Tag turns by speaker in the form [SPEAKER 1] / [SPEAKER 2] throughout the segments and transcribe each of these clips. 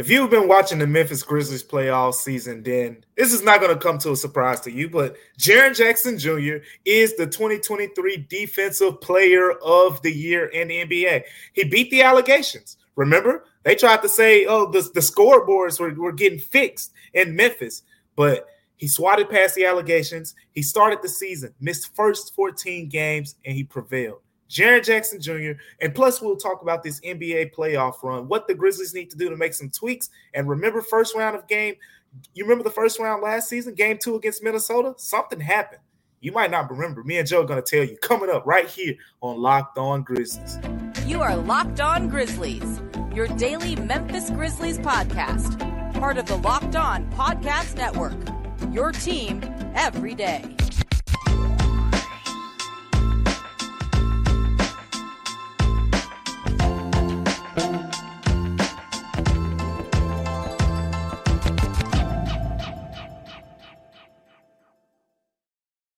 [SPEAKER 1] if you've been watching the Memphis Grizzlies play all season, then this is not going to come to a surprise to you. But Jaren Jackson Jr. is the 2023 Defensive Player of the Year in the NBA. He beat the allegations. Remember, they tried to say, oh, the, the scoreboards were, were getting fixed in Memphis, but he swatted past the allegations. He started the season, missed first 14 games, and he prevailed. Jaren Jackson Jr. And plus, we'll talk about this NBA playoff run, what the Grizzlies need to do to make some tweaks. And remember, first round of game, you remember the first round last season, game two against Minnesota? Something happened. You might not remember. Me and Joe are going to tell you coming up right here on Locked On Grizzlies.
[SPEAKER 2] You are Locked On Grizzlies, your daily Memphis Grizzlies podcast, part of the Locked On Podcast Network. Your team every day.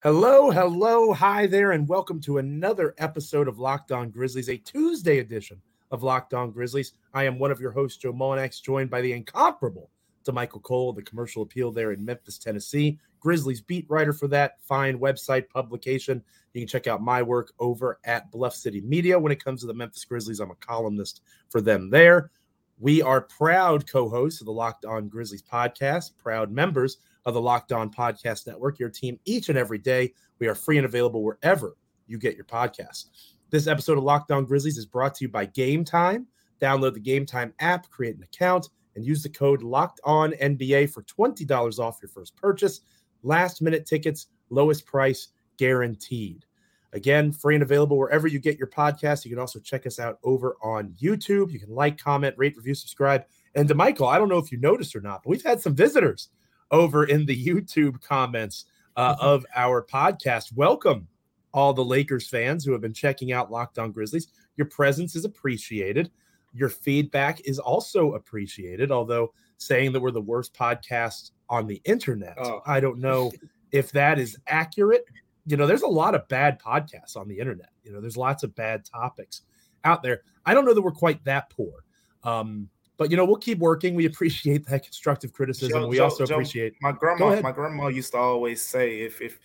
[SPEAKER 3] Hello, hello, hi there, and welcome to another episode of Locked On Grizzlies, a Tuesday edition of Locked On Grizzlies. I am one of your hosts, Joe Mullinax, joined by the incomparable Damichael Cole, the commercial appeal there in Memphis, Tennessee. Grizzlies beat writer for that fine website publication. You can check out my work over at Bluff City Media. When it comes to the Memphis Grizzlies, I'm a columnist for them there. We are proud co hosts of the Locked On Grizzlies podcast, proud members of the Locked On Podcast Network, your team each and every day. We are free and available wherever you get your podcasts. This episode of Locked On Grizzlies is brought to you by Game Time. Download the Game Time app, create an account, and use the code Locked On NBA for $20 off your first purchase. Last minute tickets, lowest price guaranteed. Again, free and available wherever you get your podcast. You can also check us out over on YouTube. You can like, comment, rate, review, subscribe. And Damichael, I don't know if you noticed or not, but we've had some visitors over in the YouTube comments uh, mm-hmm. of our podcast. Welcome, all the Lakers fans who have been checking out Locked On Grizzlies. Your presence is appreciated. Your feedback is also appreciated, although saying that we're the worst podcast on the internet, oh. I don't know if that is accurate. You know, there's a lot of bad podcasts on the internet. You know, there's lots of bad topics out there. I don't know that we're quite that poor. Um, but you know, we'll keep working. We appreciate that constructive criticism. Joe, we Joe, also Joe, appreciate
[SPEAKER 1] my grandma. My grandma used to always say, if if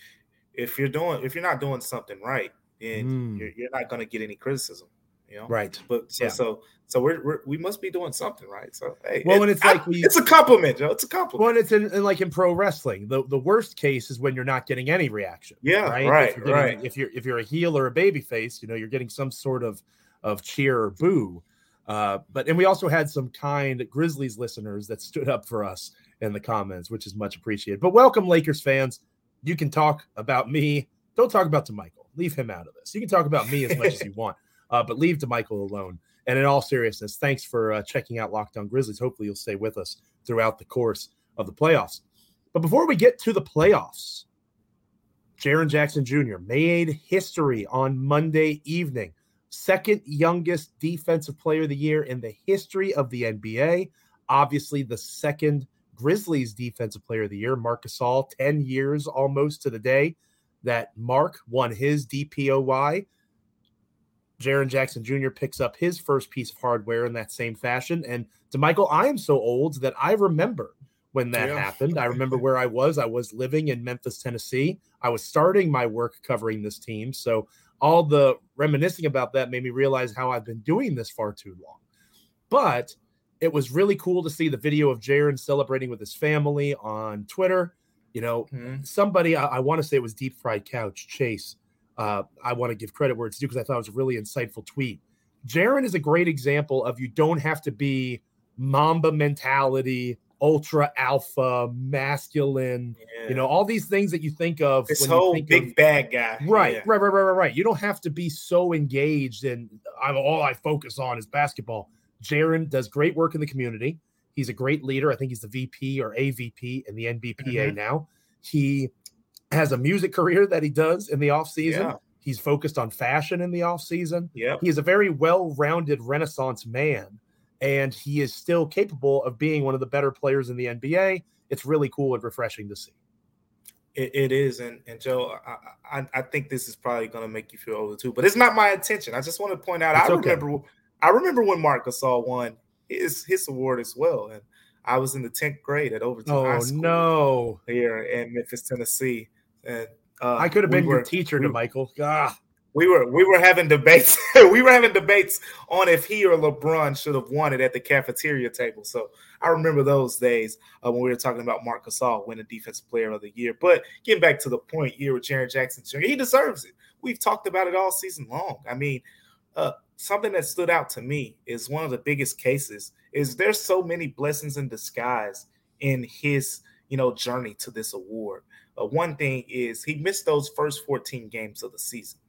[SPEAKER 1] if you're doing if you're not doing something right, then mm. you're, you're not going to get any criticism. You know,
[SPEAKER 3] right?
[SPEAKER 1] But so yeah. so so we're, we're, we must be doing something right. So hey,
[SPEAKER 3] well, it, it's like we,
[SPEAKER 1] it's a compliment, Joe. It's a compliment.
[SPEAKER 3] Well, it's in, in, like in pro wrestling. The the worst case is when you're not getting any reaction.
[SPEAKER 1] Yeah,
[SPEAKER 3] right,
[SPEAKER 1] right,
[SPEAKER 3] if
[SPEAKER 1] you're getting,
[SPEAKER 3] right. If you're if you're a heel or a baby face, you know, you're getting some sort of of cheer or boo. Uh, but and we also had some kind Grizzlies listeners that stood up for us in the comments, which is much appreciated. But welcome, Lakers fans. You can talk about me. Don't talk about Damichael. Leave him out of this. You can talk about me as much as you want, uh, but leave Damichael alone. And in all seriousness, thanks for uh, checking out Locked On Grizzlies. Hopefully, you'll stay with us throughout the course of the playoffs. But before we get to the playoffs, Jaren Jackson Jr. made history on Monday evening second youngest defensive player of the year in the history of the NBA. Obviously, the second Grizzlies defensive player of the year, Marc Gasol, 10 years almost to the day that Marc won his DPOY. Jaren Jackson Jr. picks up his first piece of hardware in that same fashion. And Damichael, I am so old that I remember when that yeah. happened. I remember where I was. I was living in Memphis, Tennessee. I was starting my work covering this team. So all the reminiscing about that made me realize how I've been doing this far too long. But it was really cool to see the video of Jaren celebrating with his family on Twitter. You know, mm-hmm. somebody I, I want to say it was Deep Fried Couch Chase. Uh, I want to give credit where it's due because I thought it was a really insightful tweet. Jaren is a great example of you don't have to be Mamba mentality, ultra alpha, masculine, yeah. you know, all these things that you think of.
[SPEAKER 1] This whole big
[SPEAKER 3] of,
[SPEAKER 1] bad guy.
[SPEAKER 3] Right, yeah. right, right, right, right, right. You don't have to be so engaged and I'm all I focus on is basketball. Jaren does great work in the community. He's a great leader. I think he's the VP or AVP in the NBPA mm-hmm. now. He has a music career that he does in the off season. Yeah. He's focused on fashion in the off season.
[SPEAKER 1] Yeah.
[SPEAKER 3] He is a very well-rounded renaissance man and he is still capable of being one of the better players in the NBA. It's really cool and refreshing to see.
[SPEAKER 1] it, it is, and and Joe, I, I, I think this is probably going to make you feel older too, but it's not my intention. I just want to point out. It's I okay. remember, I remember when Marc Gasol won his his award as well. And I was in the 10th grade at Overton
[SPEAKER 3] oh,
[SPEAKER 1] High School
[SPEAKER 3] no.
[SPEAKER 1] here in Memphis, Tennessee. And uh,
[SPEAKER 3] I could have
[SPEAKER 1] we
[SPEAKER 3] been
[SPEAKER 1] were-
[SPEAKER 3] your teacher Damichael. Ah,
[SPEAKER 1] we were we were having debates. we were having debates on if he or LeBron should have won it at the cafeteria table. So I remember those days uh, when we were talking about Marc Gasol winning Defensive Player of the Year. But getting back to the point here with Jaren Jackson Jr., he deserves it. We've talked about it all season long. I mean, uh, something that stood out to me is one of the biggest cases is there's so many blessings in disguise in his you know journey to this award. Uh, one thing is he missed those first 14 games of the season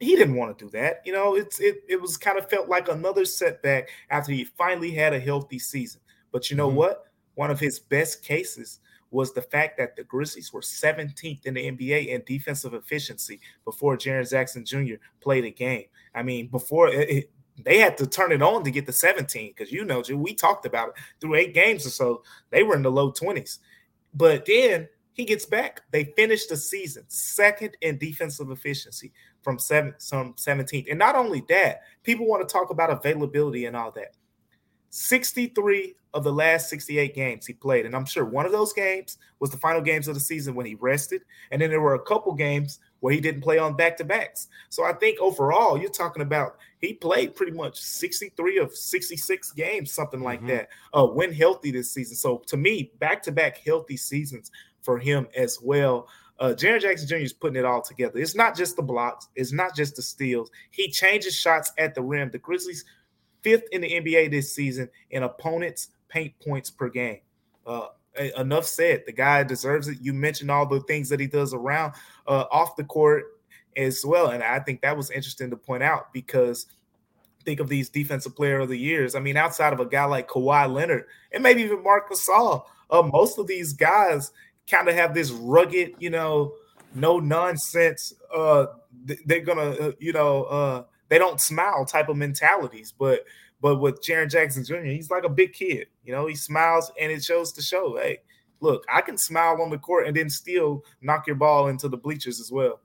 [SPEAKER 1] he didn't want to do that. You know, it's it it was kind of felt like another setback after he finally had a healthy season. But you know
[SPEAKER 3] Mhm.
[SPEAKER 1] what? One of his best cases was the fact that the Grizzlies were 17th in the NBA in defensive efficiency before Jaren Jackson Jr. played a game. I mean, before it, it- they had to turn it on to get to 17 because you know, we talked about it through eight games or so. They were in the low 20s. But then he gets back. They finished the season second in defensive efficiency from seven, some 17th. And not only that, people want to talk about availability and all that. 63 of the last 68 games he played. And I'm sure one of those games was the final games of the season when he rested. And then there were a couple games where he didn't play on back to backs. So I think overall, you're talking about he played pretty much 63 of 66 games, something like
[SPEAKER 3] Mhm.
[SPEAKER 1] that, uh, when healthy this season. So to me, back to back healthy seasons for him as well. Uh, Jaren Jackson Jr. is putting it all together. It's not just the blocks, it's not just the steals. He changes shots at the rim. The Grizzlies fifth in the NBA this season in opponents' paint points per game. Uh, enough said. The guy deserves it. You mentioned all the things that he does around uh, off the court as well, and I think that was interesting to point out because think of these defensive player of the years. I mean, outside of a guy like Kawhi Leonard and maybe even Marc Gasol, uh, most of these guys kind of have this rugged, you know, no nonsense. Uh, they're gonna, uh, you know, uh, they don't smile type of mentalities. But but with Jaren Jackson Jr., he's like a big kid. You know, he smiles and it shows to show. Hey, look, I can smile on the court and then still knock your ball into the bleachers as well.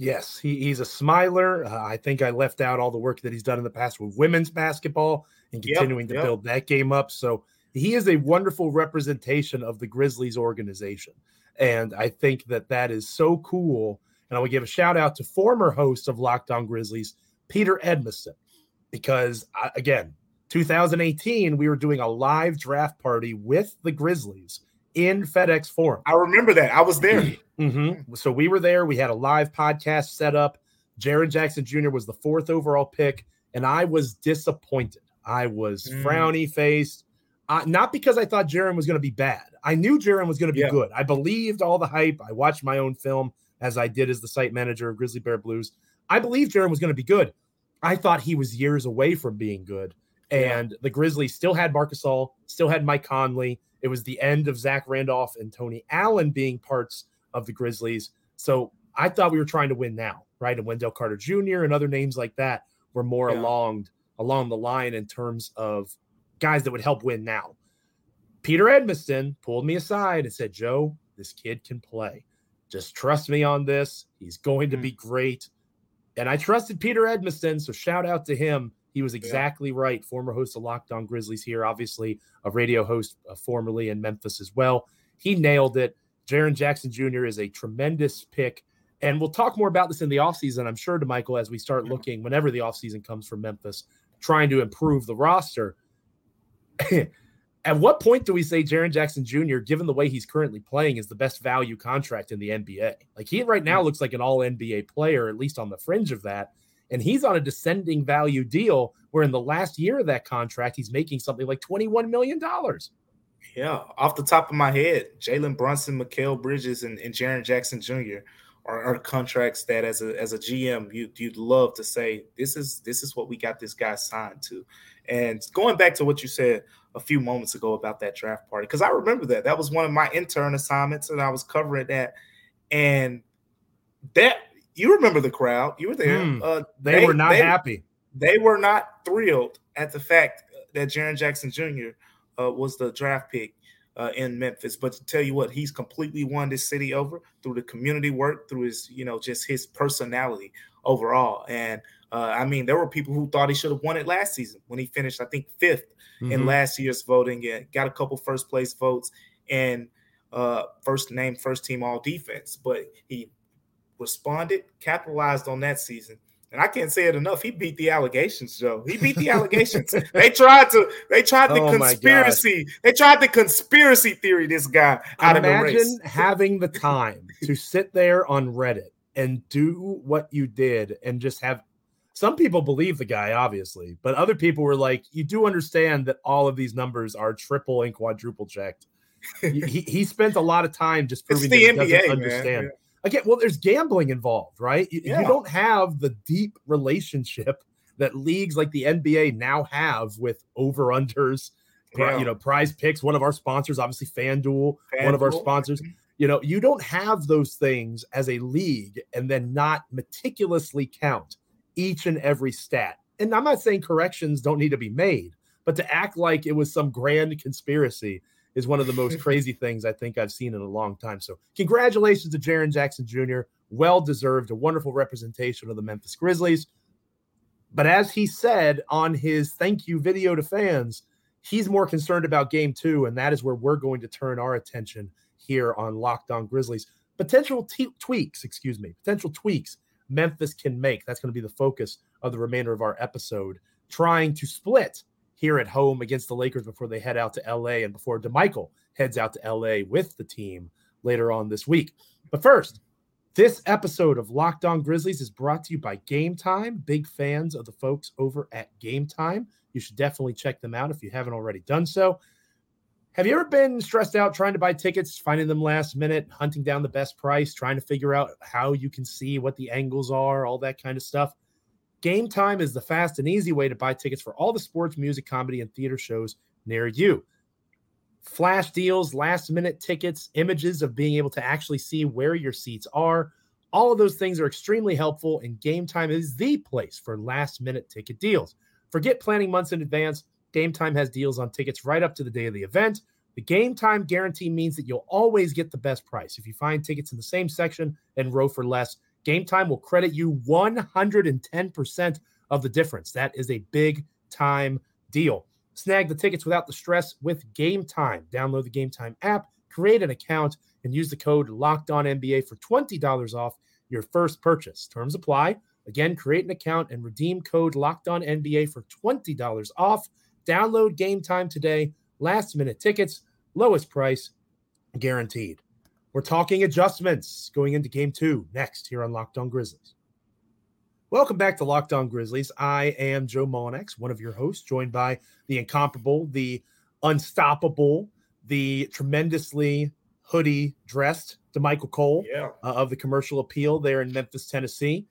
[SPEAKER 3] Yes, he, he's a smiler. Uh, I think I left out all the work that he's done in the past with women's basketball and
[SPEAKER 1] Yep,
[SPEAKER 3] continuing to
[SPEAKER 1] yep.
[SPEAKER 3] build that game up. So he is a wonderful representation of the Grizzlies organization. And I think that that is so cool. And I would give a shout out to former host of Locked On Grizzlies, Peter Edmiston, because again, 2018, we were doing a live draft party with the Grizzlies in FedEx Forum.
[SPEAKER 1] I remember that. I was there.
[SPEAKER 3] Mm-hmm. So we were there. We had a live podcast set up. Jaren Jackson Jr. was the fourth overall pick, and I was disappointed. I was
[SPEAKER 1] Mm.
[SPEAKER 3] frowny faced, uh, not because I thought Jaren was going to be bad. I knew Jaren was going to be
[SPEAKER 1] Yeah.
[SPEAKER 3] good. I believed all the hype. I watched my own film as I did as the site manager of Grizzly Bear Blues. I believed Jaren was going to be good. I thought he was years away from being good.
[SPEAKER 1] Yeah.
[SPEAKER 3] And the Grizzlies still had Marc Gasol, still had Mike Conley. It was the end of Zach Randolph and Tony Allen being parts of the Grizzlies. So I thought we were trying to win now, right? And Wendell Carter Jr. and other names like that were more
[SPEAKER 1] Yeah.
[SPEAKER 3] along along the line in terms of guys that would help win now. Peter Edmiston pulled me aside and said, Joe, this kid can play. Just trust me on this. He's going to be great. And I trusted Peter Edmiston. So shout out to him. He was exactly right. Former host of Locked On Grizzlies here, obviously a radio host uh, formerly in Memphis as well. He nailed it. Jaren Jackson Jr. is a tremendous pick. And we'll talk more about this in the offseason, I'm sure, Damichael, as we start
[SPEAKER 1] Yeah.
[SPEAKER 3] looking whenever the offseason comes for Memphis, trying to improve the roster. At what point do we say Jaren Jackson Jr., given the way he's currently playing, is the best value contract in the NBA? Like he right now hmm. looks like an all NBA player, at least on the fringe of that. And he's on a descending value deal where in the last year of that contract, he's making something like $21 million.
[SPEAKER 1] Yeah, off the top of my head, Jalen Brunson, Mikal Bridges, and, and Jaren Jackson Jr. Are, are contracts that, as a as a GM, you you'd love to say this is this is what we got this guy signed to. And going back to what you said a few moments ago about that draft party, because I remember that that was one of my intern assignments, and I was covering that. And that you remember the crowd, you were there.
[SPEAKER 3] Hmm.
[SPEAKER 1] Uh,
[SPEAKER 3] They, were not
[SPEAKER 1] they-
[SPEAKER 3] happy.
[SPEAKER 1] they were not thrilled at the fact that Jaren Jackson Jr. Uh, was the draft pick uh, in Memphis. But to tell you what, he's completely won this city over through the community work, through his, you know, just his personality overall. And Uh, I mean, there were people who thought he should have won it last season when he finished, I think, 5th
[SPEAKER 3] Mhm.
[SPEAKER 1] in last year's voting and got a couple first place votes and uh, first name, first team all defense. But he responded, capitalized on that season. And I can't say it enough. He beat the allegations, Joe. He beat the allegations. they tried to, they tried the
[SPEAKER 3] Oh
[SPEAKER 1] conspiracy. They tried the conspiracy theory. This guy out of the race.
[SPEAKER 3] Imagine having the time to sit there on Reddit and do what you did and just have some people believe the guy, obviously, but other people were like, you do understand that all of these numbers are triple and quadruple checked. he, he- spent a lot of time just
[SPEAKER 1] It's
[SPEAKER 3] proving
[SPEAKER 1] the
[SPEAKER 3] that he doesn't understand.
[SPEAKER 1] man.
[SPEAKER 3] Again, well, there's gambling involved, right? You, you don't have the deep relationship that leagues like the NBA now have with over unders,
[SPEAKER 1] Yeah.
[SPEAKER 3] you know, prize picks. One of our sponsors, obviously FanDuel, one of our sponsors. You know, you don't have those things as a league and then not meticulously count each and every stat. And I'm not saying corrections don't need to be made, but to act like it was some grand conspiracy is one of the most crazy things I think I've seen in a long time. So, congratulations to Jaren Jackson Jr. Well deserved, a wonderful representation of the Memphis Grizzlies. But as he said on his thank you video to fans, he's more concerned about game two, and that is where we're going to turn our attention here on Locked On Grizzlies. Potential t- tweaks, excuse me, potential tweaks Memphis can make. That's going to be the focus of the remainder of our episode, trying to split here at home against the Lakers before they head out to LA and before Damichael heads out to LA with the team later on this week. But first, this episode of Locked On Grizzlies is brought to you by Game Time. Big fans of the folks over at Game Time. You should definitely check them out if you haven't already done so. Have you ever been stressed out trying to buy tickets, finding them last minute, hunting down the best price, trying to figure out how you can see what the angles are, all that kind of stuff? Game Time is the fast and easy way to buy tickets for all the sports, music, comedy, and theater shows near you. Flash deals, last minute tickets, images of being able to actually see where your seats are. All of those things are extremely helpful, and Game Time is the place for last minute ticket deals. Forget planning months in advance. Game Time has deals on tickets right up to the day of the event. The Game Time guarantee means that you'll always get the best price. If you find tickets in the same section and row for less, Game Time will credit you 110% of the difference. That is a big time deal. Snag the tickets without the stress with Game Time. Download the Game Time app, create an account, and use the code Locked On NBA for $20 off your first purchase. Terms apply. Again, create an account and redeem code Locked On NBA for $20 off. Download Game Time today. Last minute tickets, lowest price, guaranteed. We're talking adjustments going into game two next here on Locked On Grizzlies. Welcome back to Locked On Grizzlies. I am Joe Mullinax, one of your hosts, joined by the incomparable, the unstoppable, the tremendously hoodie dressed Damichael Cole
[SPEAKER 1] Yeah.
[SPEAKER 3] uh, of the commercial appeal there in Memphis, Tennessee.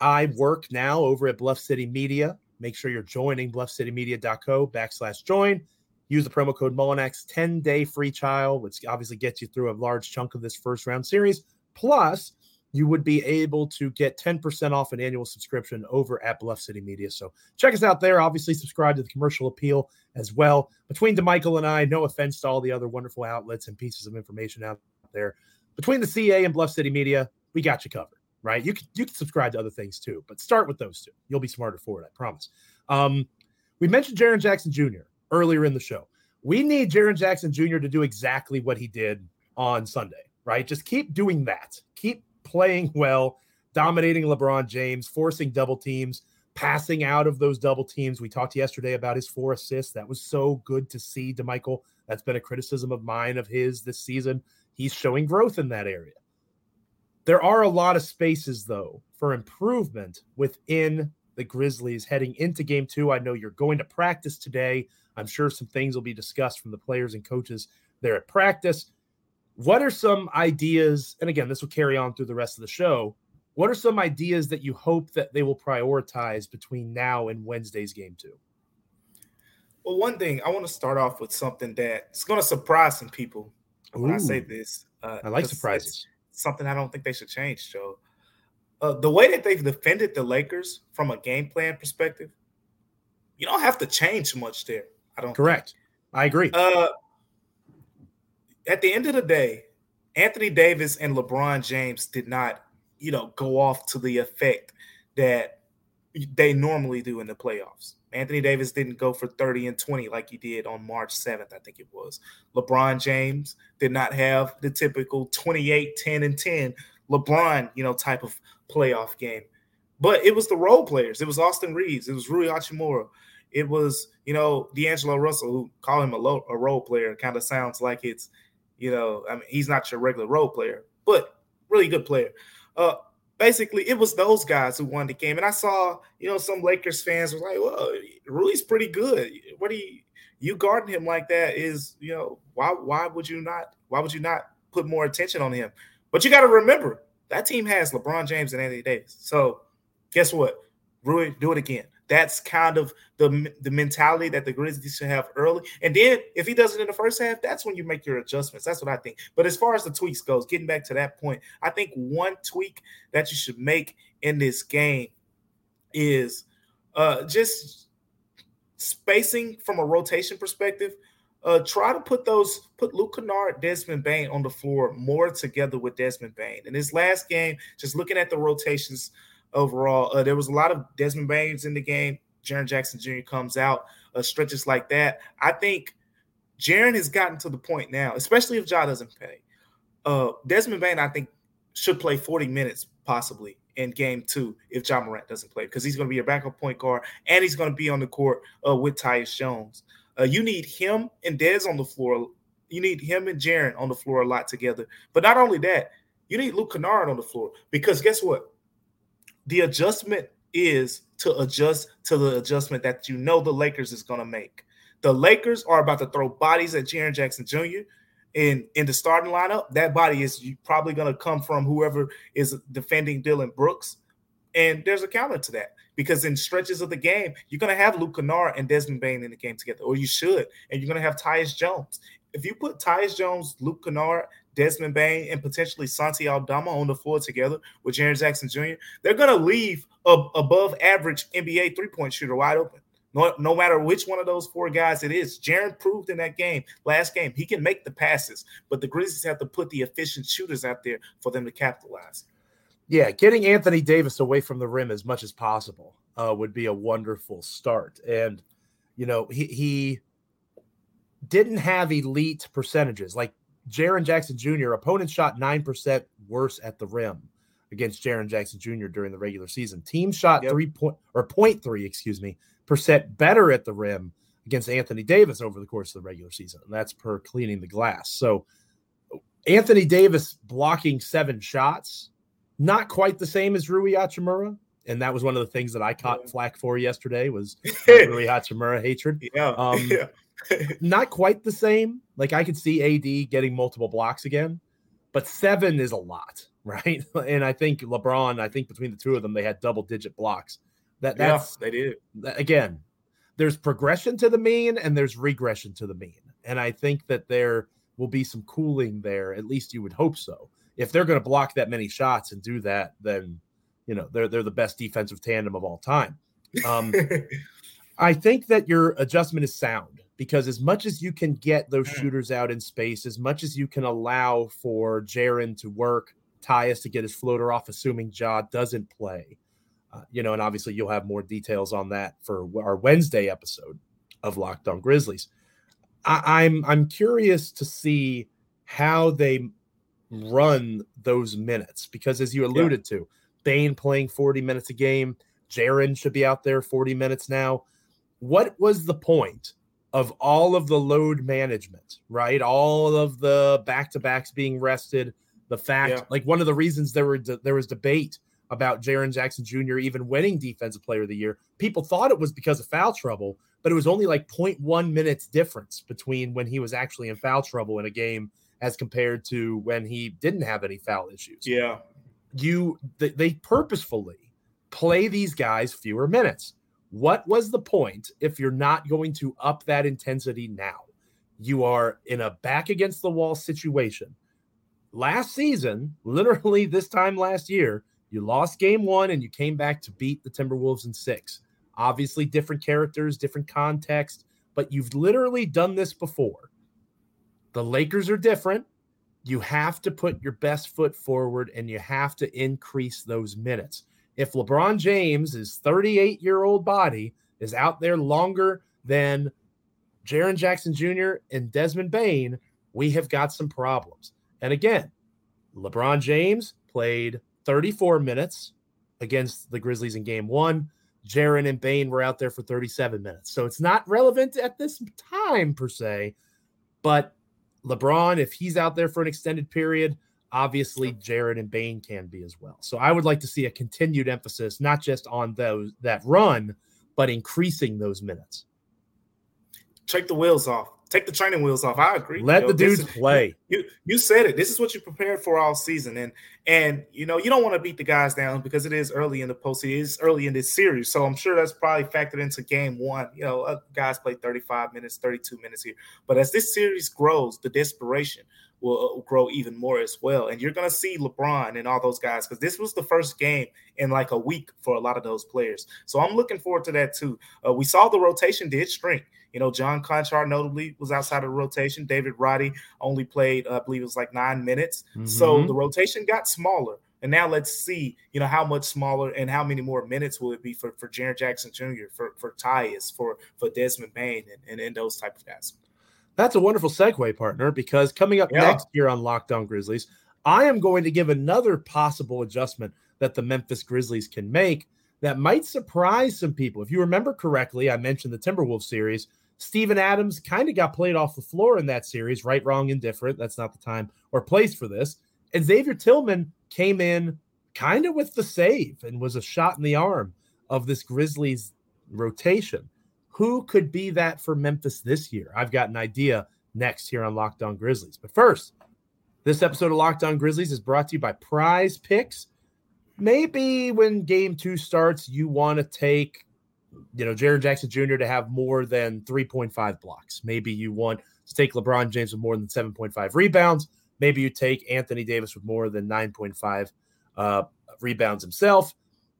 [SPEAKER 3] I work now over at Bluff City Media. Make sure you're joining bluffcitymedia.co backslash join. Use the promo code Mullinax, 10 day free trial, which obviously gets you through a large chunk of this first round series. Plus, you would be able to get 10% off an annual subscription over at Bluff City Media. So check us out there. Obviously, subscribe to the commercial appeal as well. Between Damichael and I, no offense to all the other wonderful outlets and pieces of information out there. Between the CA and Bluff City Media, we got you covered, right? You can you can subscribe to other things too, but start with those two. You'll be smarter for it, I promise. Um, we mentioned Jaren Jackson Jr. earlier in the show. We need Jaren Jackson Jr. to do exactly what he did on Sunday, right? Just keep doing that. Keep playing well, dominating LeBron James, forcing double teams, passing out of those double teams. We talked yesterday about his four assists. That was so good to see, Damichael. That's been a criticism of mine of his this season. He's showing growth in that area. There are a lot of spaces, though, for improvement within the Grizzlies heading into game two. I know you're going to practice today. I'm sure some things will be discussed from the players and coaches there at practice. What are some ideas? And again, this will carry on through the rest of the show. What are some ideas that you hope that they will prioritize between now and Wednesday's game two?
[SPEAKER 1] Well, one thing I want to start off with something that's going to surprise some people when I say this. Uh,
[SPEAKER 3] I like surprises.
[SPEAKER 1] Something I don't think they should change, Joe. Uh, the way that they've defended the Lakers from a game plan perspective, you don't have to change much there. I don't. think.
[SPEAKER 3] Correct. I agree.
[SPEAKER 1] Uh, at the end of the day, Anthony Davis and LeBron James did not, you know, go off to the effect that they normally do in the playoffs. Anthony Davis didn't go for 30 and 20 like he did on March 7th, I think it was. LeBron James did not have the typical 28, 10, and 10 LeBron, you know, type of playoff game. But it was the role players. It was Austin Reaves. It was Rui Hachimura. It was, you know, D'Angelo Russell, who call him a, a role player. Kind of sounds like it's, you know, I mean, he's not your regular role player, but really good player. Uh, basically it was those guys who won the game. And I saw, you know, some Lakers fans were like, well, Rui's pretty good. What do you you guarding him like that is, you know, why why would you not why would you not put more attention on him? But you got to remember that team has LeBron James and Anthony Davis. So guess what? Rui, do it again. That's kind of the the mentality that the Grizzlies should have early. And then if he does it in the first half, that's when you make your adjustments. That's what I think. But as far as the tweaks goes, getting back to that point, I think one tweak that you should make in this game is uh, just spacing from a rotation perspective. Uh, try to put those put Luke Kennard, Desmond Bane on the floor more together with Desmond Bane. In this last game, just looking at the rotations overall. Uh, there was a lot of Desmond Baines in the game. Jaren Jackson Jr. comes out, uh, stretches like that. I think Jaren has gotten to the point now, especially if Ja doesn't play. Uh, Desmond Bane, I think, should play 40 minutes possibly in game two if Ja Morant doesn't play because he's going to be your backup point guard and he's going to be on the court uh, with Tyus Jones. Uh, you need him and Dez on the floor. You need him and Jaren on the floor a lot together. But not only that, you need Luke Kennard on the floor because guess what? The adjustment is to adjust to the adjustment that you know the Lakers is going to make. The Lakers are about to throw bodies at Jaren Jackson Jr. in in the starting lineup. That body is probably going to come from whoever is defending Dillon Brooks, and there's a counter to that because in stretches of the game you're going to have Luke Kennard and Desmond Bane in the game together, or you should, and you're going to have Tyus Jones. If you put Tyus Jones, Luke Kennard, Desmond Bane, and potentially Santi Aldama on the floor together with Jaren Jackson Jr., they're going to leave a above average NBA three point shooter wide open. No, no matter which one of those four guys it is, Jaren proved in that game, last game, he can make the passes, but the Grizzlies have to put the efficient shooters out there for them to capitalize.
[SPEAKER 3] Yeah, getting Anthony Davis away from the rim as much as possible uh, would be a wonderful start. And, you know, he, he didn't have elite percentages. Like Jaren Jackson Jr., opponents shot 9% worse at the rim against Jaren Jackson Jr. during the regular season. Team shot yep. three point or point three, excuse me, percent better at the rim against Anthony Davis over the course of the regular season. And that's per cleaning the glass. So Anthony Davis blocking seven shots, not quite the same as Rui Hachimura. And that was one of the things that I caught flack for yesterday was Rui Hachimura hatred.
[SPEAKER 1] Yeah. Um, yeah
[SPEAKER 3] not quite the same. Like I could see AD getting multiple blocks again, but seven is a lot, right? And I think LeBron, I think between the two of them, they had double digit blocks. That that's
[SPEAKER 1] yeah, they do.
[SPEAKER 3] Again, there's progression to the mean and there's regression to the mean. And I think that there will be some cooling there. At least you would hope so. If they're going to block that many shots and do that, then you know they're they're the best defensive tandem of all time. Um, I think that your adjustment is sound because as much as you can get those mm. shooters out in space, as much as you can allow for Jaren to work, Tyus to get his floater off, assuming Ja doesn't play, uh, you know, and obviously you'll have more details on that for our Wednesday episode of Locked On Grizzlies. I, I'm I'm curious to see how they run those minutes because, as you alluded yeah. to, Bane playing 40 minutes a game, Jaren should be out there 40 minutes now. What was the point of all of the load management, right? All of the back to backs being rested. The fact, yeah. like one of the reasons there were de- there was debate about Jaren Jackson Jr. even winning Defensive Player of the Year. People thought it was because of foul trouble, but it was only like 0.1 minutes difference between when he was actually in foul trouble in a game as compared to when he didn't have any foul issues.
[SPEAKER 1] Yeah,
[SPEAKER 3] you they, they purposefully play these guys fewer minutes. What was the point if you're not going to up that intensity now? You are in a back against the wall situation. Last season, literally this time last year, you lost game one and you came back to beat the Timberwolves in six. Obviously, different characters, different context, but you've literally done this before. The Lakers are different. You have to put your best foot forward and you have to increase those minutes. If LeBron James, his 38 year old body, is out there longer than Jaren Jackson Jr. and Desmond Bane, we have got some problems. And again, LeBron James played 34 minutes against the Grizzlies in game one. Jaren and Bane were out there for 37 minutes. So it's not relevant at this time per se. But LeBron, if he's out there for an extended period, obviously Jaren and Bane can be as well. So I would like to see a continued emphasis, not just on those that run, but increasing those minutes.
[SPEAKER 1] Take the wheels off. Take the training wheels off. I agree.
[SPEAKER 3] Let you know, the dudes
[SPEAKER 1] is,
[SPEAKER 3] play.
[SPEAKER 1] You you said it. This is what you prepared for all season, and and you know you don't want to beat the guys down because it is early in the postseason. It is early in this series, so I'm sure that's probably factored into game one. You know, uh, guys play 35 minutes, 32 minutes here, but as this series grows, the desperation will uh, grow even more as well. And you're going to see LeBron and all those guys because this was the first game in like a week for a lot of those players. So I'm looking forward to that too. Uh, we saw the rotation did shrink. You know, John Konchar notably was outside of the rotation. David Roddy only played, uh, I believe it was like nine minutes. Mm-hmm. So the rotation got smaller. And now let's see, you know, how much smaller and how many more minutes will it be for, for Jaren Jackson Jr., for, for Tyus, for, for Desmond Bane, and, and, and those type of guys.
[SPEAKER 3] That's a wonderful segue, partner, because coming up yeah. next year on Locked On Grizzlies, I am going to give another possible adjustment that the Memphis Grizzlies can make that might surprise some people. If you remember correctly, I mentioned the Timberwolves series Steven Adams kind of got played off the floor in that series, right, wrong, indifferent. That's not the time or place for this. And Xavier Tillman came in kind of with the save and was a shot in the arm of this Grizzlies rotation. Who could be that for Memphis this year? I've got an idea next here on Locked On Grizzlies. But first, this episode of Locked On Grizzlies is brought to you by Prize Picks. Maybe when game two starts, you want to take you know, Jaren Jackson Jr. to have more than 3.5 blocks. Maybe you want to take LeBron James with more than 7.5 rebounds. Maybe you take Anthony Davis with more than 9.5 uh, rebounds himself.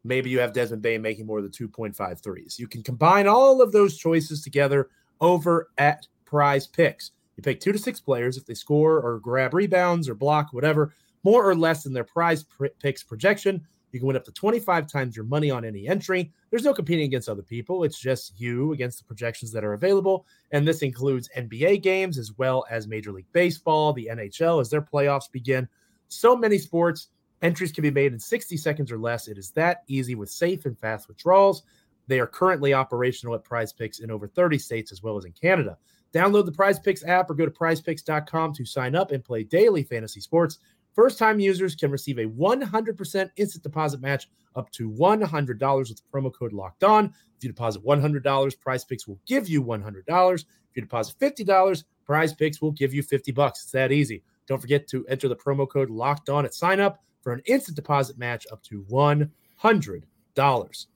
[SPEAKER 3] Maybe you have Desmond Bane making more than 2.5 threes. You can combine all of those choices together over at Prize Picks. You pick two to six players if they score or grab rebounds or block, whatever, more or less than their prize picks projection. You can win up to 25 times your money on any entry. There's no competing against other people. It's just you against the projections that are available. And this includes NBA games as well as Major League Baseball, the NHL as their playoffs begin. So many sports. Entries can be made in 60 seconds or less. It is that easy with safe and fast withdrawals. They are currently operational at Prize Picks in over 30 states as well as in Canada. Download the Prize Picks app or go to prizepicks.com to sign up and play daily fantasy sports. First time users can receive a 100% instant deposit match up to $100 with the promo code locked on. If you deposit $100, Prize Picks will give you $100. If you deposit $50, Prize Picks will give you 50 bucks. It's that easy. Don't forget to enter the promo code locked on at sign up for an instant deposit match up to $100.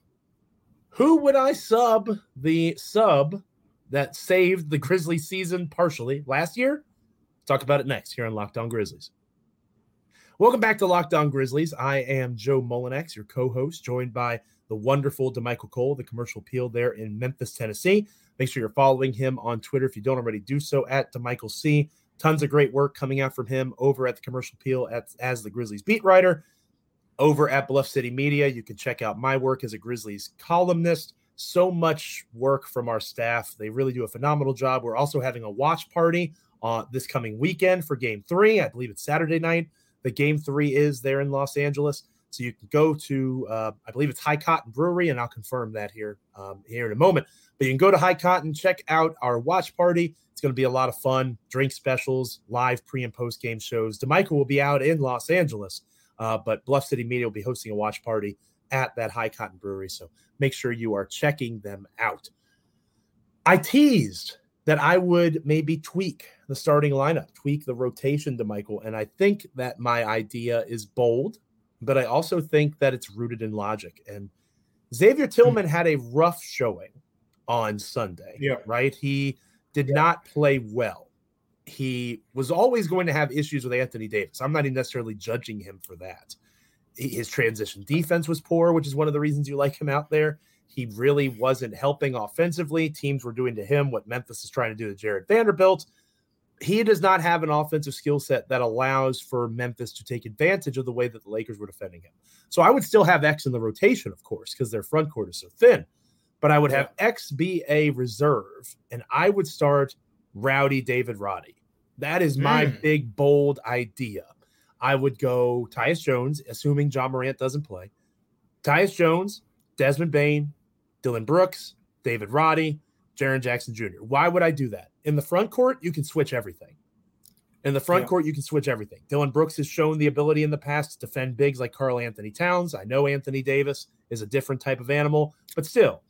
[SPEAKER 3] Who would I sub the sub that saved the Grizzly season partially last year? Talk about it next here on Locked On Grizzlies. Welcome back to Locked On Grizzlies. I am Joe Mullinax, your co-host, joined by the wonderful Damichael Cole, the commercial appeal there in Memphis, Tennessee. Make sure you're following him on Twitter if you don't already do so at Damichael C. Tons of great work coming out from him over at the commercial appeal at, as the Grizzlies beat writer. Over at Bluff City Media, you can check out my work as a Grizzlies columnist. So much work from our staff. They really do a phenomenal job. We're also having a watch party uh, this coming weekend for game three. I believe it's Saturday night the game three is there in Los Angeles. So you can go to, uh, I believe it's High Cotton Brewery, and I'll confirm that here um, here in a moment. But you can go to High Cotton, check out our watch party. It's going to be a lot of fun. Drink specials, live pre and post game shows. Damichael will be out in Los Angeles, uh, but Bluff City Media will be hosting a watch party at that High Cotton Brewery. So make sure you are checking them out. I teased that I would maybe tweak the starting lineup, tweak the rotation Damichael. And I think that my idea is bold, but I also think that it's rooted in logic. And Xavier hmm. Tillman had a rough showing on Sunday.
[SPEAKER 1] Yeah.
[SPEAKER 3] Right. He did yeah. not play well. He was always going to have issues with Anthony Davis. I'm not even necessarily judging him for that. His transition defense was poor, which is one of the reasons you like him out there. He really wasn't helping offensively. Teams were doing to him what Memphis is trying to do to Jarred Vanderbilt. he does not have an offensive skill set that allows for Memphis to take advantage of the way that the Lakers were defending him. So I would still have X in the rotation, of course, because their front court is so thin. But I would have XBA reserve, and I would start Rowdy David Roddy. That is my mm. big bold idea. I would go Tyus Jones, assuming Ja Morant doesn't play. Tyus Jones, Desmond Bane, Dillon Brooks, David Roddy, Jaren Jackson Jr. Why would I do that? In the front court, you can switch everything. In the front yeah. court, you can switch everything. Dillon Brooks has shown the ability in the past to defend bigs like Karl-Anthony Towns. I know Anthony Davis is a different type of animal, but still,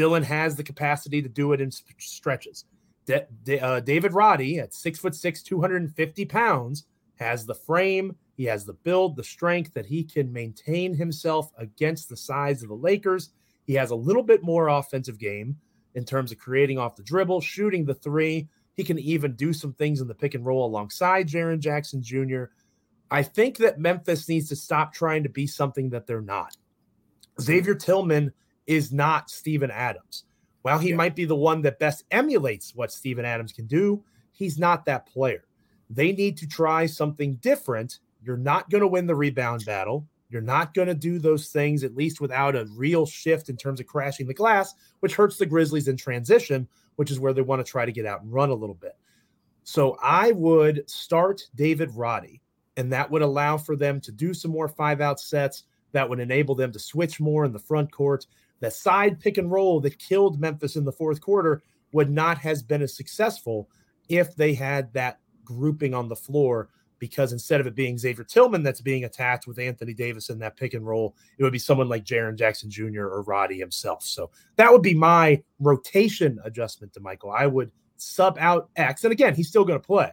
[SPEAKER 3] Dillon has the capacity to do it in stretches. De- De- uh, David Roddy at six foot six, 250 pounds, has the frame, he has the build, the strength that he can maintain himself against the size of the Lakers. He has a little bit more offensive game in terms of creating off the dribble, shooting the three. He can even do some things in the pick and roll alongside Jaren Jackson Jr. I think that Memphis needs to stop trying to be something that they're not. Xavier Tillman is not Steven Adams. While he yeah. might be the one that best emulates what Steven Adams can do, he's not that player. They need to try something different. You're not going to win the rebound battle. You're not going to do those things, at least without a real shift in terms of crashing the glass, which hurts the Grizzlies in transition, which is where they want to try to get out and run a little bit. So I would start David Roddy, and that would allow for them to do some more five out sets. That would enable them to switch more in the front court. The side pick and roll that killed Memphis in the fourth quarter would not have been as successful if they had that grouping on the floor because instead of it being Xavier Tillman that's being attacked with Anthony Davis in that pick and roll, it would be someone like Jaren Jackson Jr. or Roddy himself. So that would be my rotation adjustment Damichael. I would sub out X. And again, he's still going to play,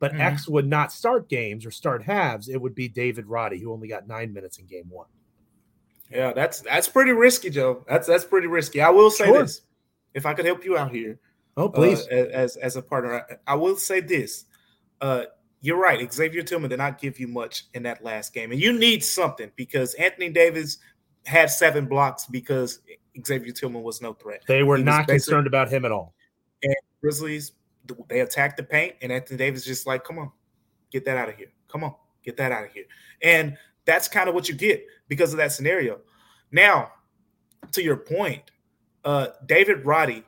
[SPEAKER 3] but mm-hmm. X would not start games or start halves. It would be David Roddy, who only got nine minutes in game one.
[SPEAKER 1] Yeah, that's that's pretty risky, Joe. That's that's pretty risky. I will say sure. this. If I could help you out here.
[SPEAKER 3] Oh, please.
[SPEAKER 1] Uh, as as a partner, I, I will say this. Uh, you're right. Xavier Tillman did not give you much in that last game. And you need something because Anthony Davis had seven blocks because Xavier Tillman was no threat.
[SPEAKER 3] They were not concerned about him at all.
[SPEAKER 1] And Grizzlies, they attacked the paint, and Anthony Davis just like, come on, get that out of here. Come on, get that out of here. And that's kind of what you get because of that scenario. Now, to your point, uh, David Roddy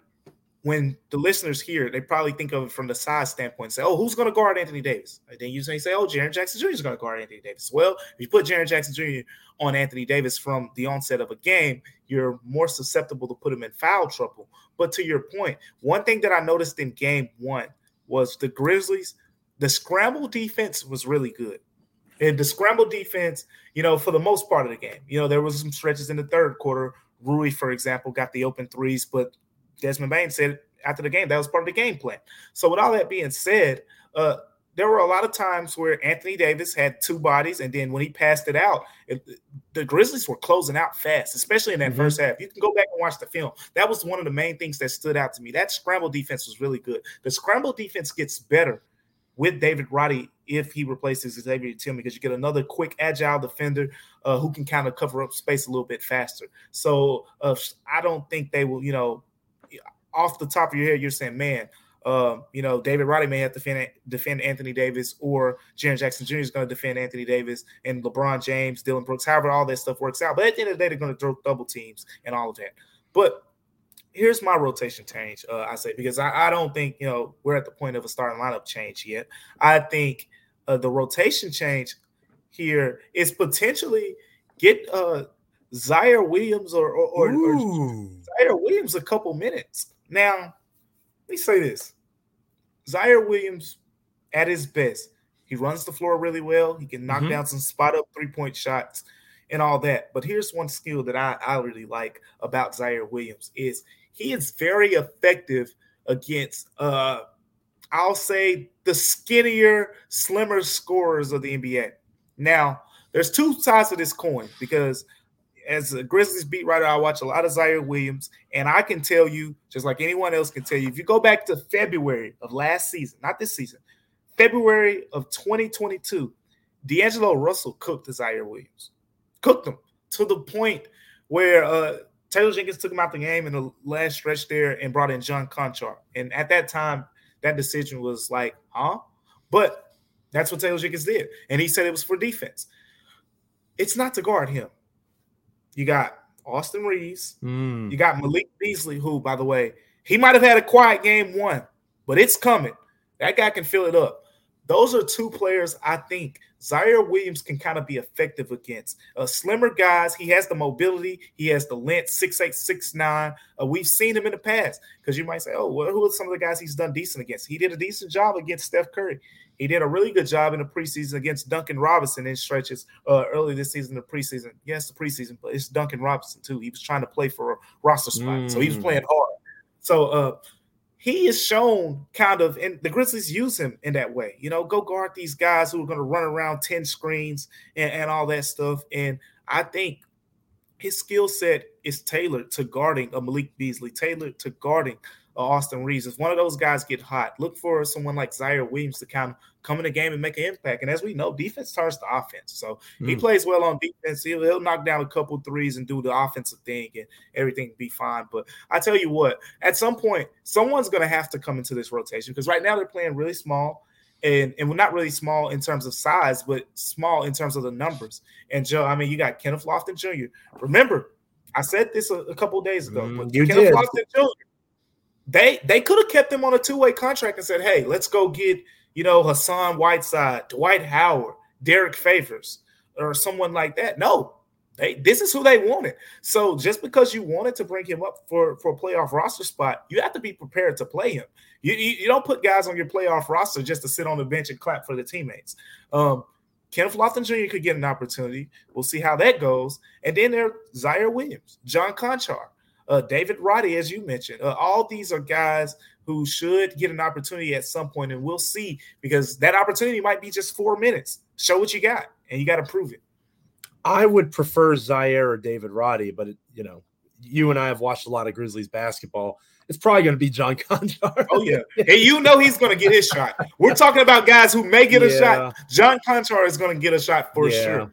[SPEAKER 1] when the listeners hear, they probably think of it from the size standpoint. Say, "Oh, who's going to guard Anthony Davis?" And then you say, "Oh, Jaren Jackson Jr. is going to guard Anthony Davis." Well, if you put Jaren Jackson Jr. on Anthony Davis from the onset of a game, you're more susceptible to put him in foul trouble. But to your point, one thing that I noticed in Game One was the Grizzlies. The scramble defense was really good. And the scramble defense, you know, for the most part of the game, you know, there was some stretches in the third quarter. Rui, for example, got the open threes, but Desmond Bane said after the game that was part of the game plan. So with all that being said, uh, there were a lot of times where Anthony Davis had two bodies, and then when he passed it out, it, the Grizzlies were closing out fast, especially in that mm-hmm. first half. You can go back and watch the film. That was one of the main things that stood out to me. That scramble defense was really good. The scramble defense gets better with David Roddy if he replaces Xavier Tillman because you get another quick, agile defender uh, who can kind of cover up space a little bit faster. So uh, I don't think they will, you know, off the top of your head, you're saying, man, uh, you know, David Roddy may have to defend, defend Anthony Davis, or Jaren Jackson Jr. is going to defend Anthony Davis, and LeBron James, Dillon Brooks, however all that stuff works out. But at the end of the day, they're going to throw double teams and all of that. But here's my rotation change, uh, I say, because I, I, don't think, you know, we're at the point of a starting lineup change yet. I think uh, the rotation change here is potentially get uh, Ziaire Williams or, or, or, or Ziaire Williams a couple minutes. Now, let me say this Ziaire Williams, at his best, he runs the floor really well. He can knock mm-hmm. down some spot up three point shots and all that. But here's one skill that I, I really like about Ziaire Williams is he is very effective against uh I'll say the skinnier, slimmer scorers of the NBA. Now, there's two sides of this coin because as a Grizzlies beat writer, I watch a lot of Ziaire Williams, and I can tell you, just like anyone else can tell you, if you go back to February of last season, not this season, February of 2022, D'Angelo Russell cooked Ziaire Williams, cooked him to the point where uh, Taylor Jenkins took him out the game in the last stretch there and brought in John Konchar. And at that time, that decision was like, huh? But that's what Taylor Jenkins did. And he said it was for defense. It's not to guard him. You got Austin Reaves. Mm. You got Malik Beasley, who, by the way, he might have had a quiet game one, but it's coming. That guy can fill it up. Those are two players I think Ziaire Williams can kind of be effective against. Uh, slimmer guys, he has the mobility, he has the length, six eight, six nine. Uh, we've seen him in the past because you might say, oh, well, who are some of the guys he's done decent against? He did a decent job against Steph Curry. He did a really good job in the preseason against Duncan Robinson in stretches uh, early this season, the preseason. Yes, the preseason, but it's Duncan Robinson too. He was trying to play for a roster spot, mm. so he was playing hard. So uh, he is shown kind of, and the Grizzlies use him in that way. You know, go guard these guys who are going to run around 10 screens and, and all that stuff. And I think his skill set is tailored to guarding a Malik Beasley, tailored to guarding Austin Reaves. If one of those guys get hot, look for someone like Ziaire Williams to kind of come in the game and make an impact. And as we know, defense turns to offense. So mm. he hmm. plays well on defense. He'll, he'll, knock down a couple threes and do the offensive thing, and everything be fine. But I tell you what, at some point, someone's going to have to come into this rotation because right now they're playing really small. And, and we're not really small in terms of size, but small in terms of the numbers. And Joe, I mean, you got Kenneth Lofton Jr. Remember, I said this a, a couple days ago. Mm, you Kenneth did. Lofton Jr they they could have kept him on a two way contract and said, "Hey, let's go get you know Hassan Whiteside, Dwight Howard, Derrick Favors, or someone like that." No, they this is who they wanted. So just because you wanted to bring him up for for a playoff roster spot, you have to be prepared to play him. You you, you don't put guys on your playoff roster just to sit on the bench and clap for the teammates. Um, Kenneth Lofton Jr. could get an opportunity. We'll see how that goes. And then there's Ziaire Williams, John Konchar uh, David Roddy, as you mentioned. Uh, all these are guys who should get an opportunity at some point, and we'll see because that opportunity might be just four minutes. Show what you got, and you got to prove it.
[SPEAKER 3] I would prefer Ziaire or David Roddy, but it, you know, you and I have watched a lot of Grizzlies basketball. It's probably going to be John Konchar.
[SPEAKER 1] oh yeah, and you know he's going to get his shot. We're talking about guys who may get a yeah. shot. John Konchar is going to get a shot for yeah. sure.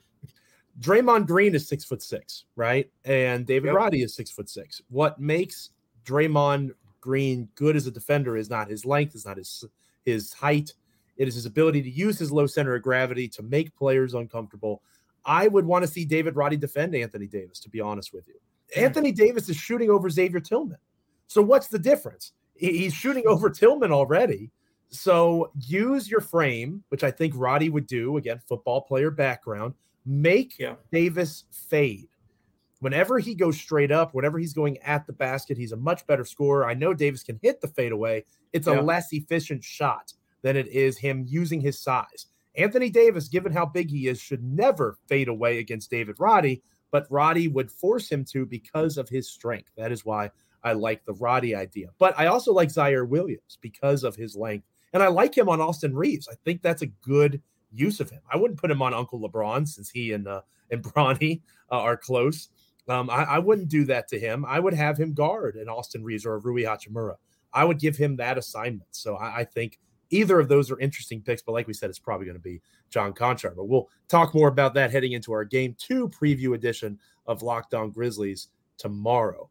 [SPEAKER 3] Draymond Green is six foot six, right? And David yep. Roddy is six foot six. What makes Draymond Green good as a defender is not his length, is not his his height. It is his ability to use his low center of gravity to make players uncomfortable. I would want to see David Roddy defend Anthony Davis, to be honest with you. Anthony Davis is shooting over Xavier Tillman. So what's the difference? He's shooting over Tillman already. So use your frame, which I think Roddy would do. Again, football player background. Make yeah. Davis fade. Whenever he goes straight up, whenever he's going at the basket, he's a much better scorer. I know Davis can hit the fadeaway. It's yeah. a less efficient shot than it is him using his size. Anthony Davis, given how big he is, should never fade away against David Roddy, but Roddy would force him to because of his strength. That is why I like the Roddy idea. But I also like Ziaire Williams because of his length. And I like him on Austin Reaves. I think that's a good use of him. I wouldn't put him on Uncle LeBron since he and uh, and Bronny uh, are close. Um, I, I, wouldn't do that to him. I would have him guard an Austin Reaves or a Rui Hachimura. I would give him that assignment. So I, I think either of those are interesting picks. But like we said, it's probably going to be John Konchar. But we'll talk more about that heading into our game two preview edition of Locked On Grizzlies tomorrow.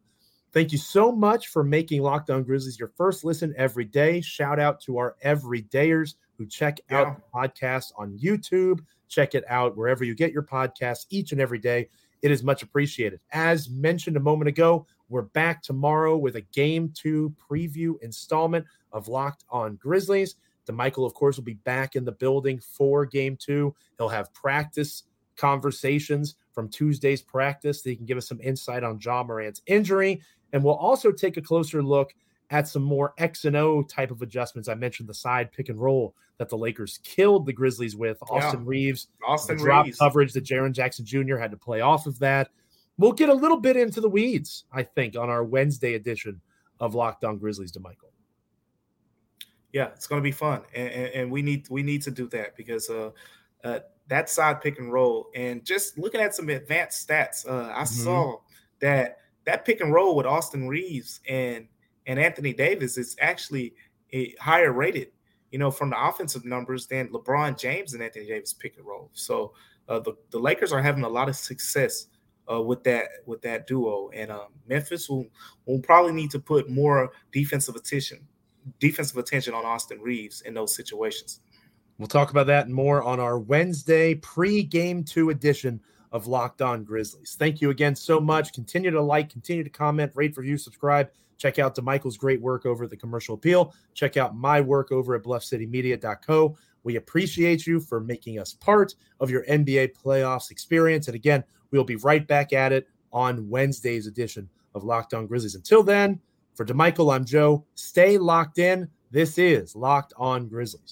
[SPEAKER 3] Thank you so much for making Locked On Grizzlies your first listen every day. Shout out to our everydayers who check yeah. out the podcast on YouTube. Check it out wherever you get your podcasts each and every day. It is much appreciated. As mentioned a moment ago, we're back tomorrow with a game two preview installment of Locked on Grizzlies. Damichael, of course, will be back in the building for game two. He'll have practice conversations from Tuesday's practice. He can give us some insight on Ja Morant's injury. And we'll also take a closer look at some more X and O type of adjustments. I mentioned the side pick and roll that the Lakers killed the Grizzlies with. Austin yeah. Reaves,
[SPEAKER 1] Austin
[SPEAKER 3] drop
[SPEAKER 1] Reaves.
[SPEAKER 3] coverage that Jaren Jackson Jr. had to play off of that. We'll get a little bit into the weeds, I think, on our Wednesday edition of Locked On Grizzlies. Damichael.
[SPEAKER 1] Yeah, it's going to be fun, and, and, and, we need we need to do that because uh, uh, that side pick and roll, and just looking at some advanced stats, uh, I mm-hmm. saw that that pick and roll with Austin Reaves and and Anthony Davis is actually a higher rated, you know, from the offensive numbers than LeBron James and Anthony Davis pick and roll. So uh, the the Lakers are having a lot of success uh, with that with that duo, and um, Memphis will will probably need to put more defensive attention defensive attention on Austin Reaves in those situations.
[SPEAKER 3] We'll talk about that more on our Wednesday pre-game two edition of Locked On Grizzlies. Thank you again so much. Continue to like, continue to comment, rate, review, subscribe. Check out Damichael's great work over at the Commercial Appeal. Check out my work over at BluffCityMedia.co. We appreciate you for making us part of your NBA playoffs experience. And again, we'll be right back at it on Wednesday's edition of Locked On Grizzlies. Until then, for Damichael, I'm Joe. Stay locked in. This is Locked On Grizzlies.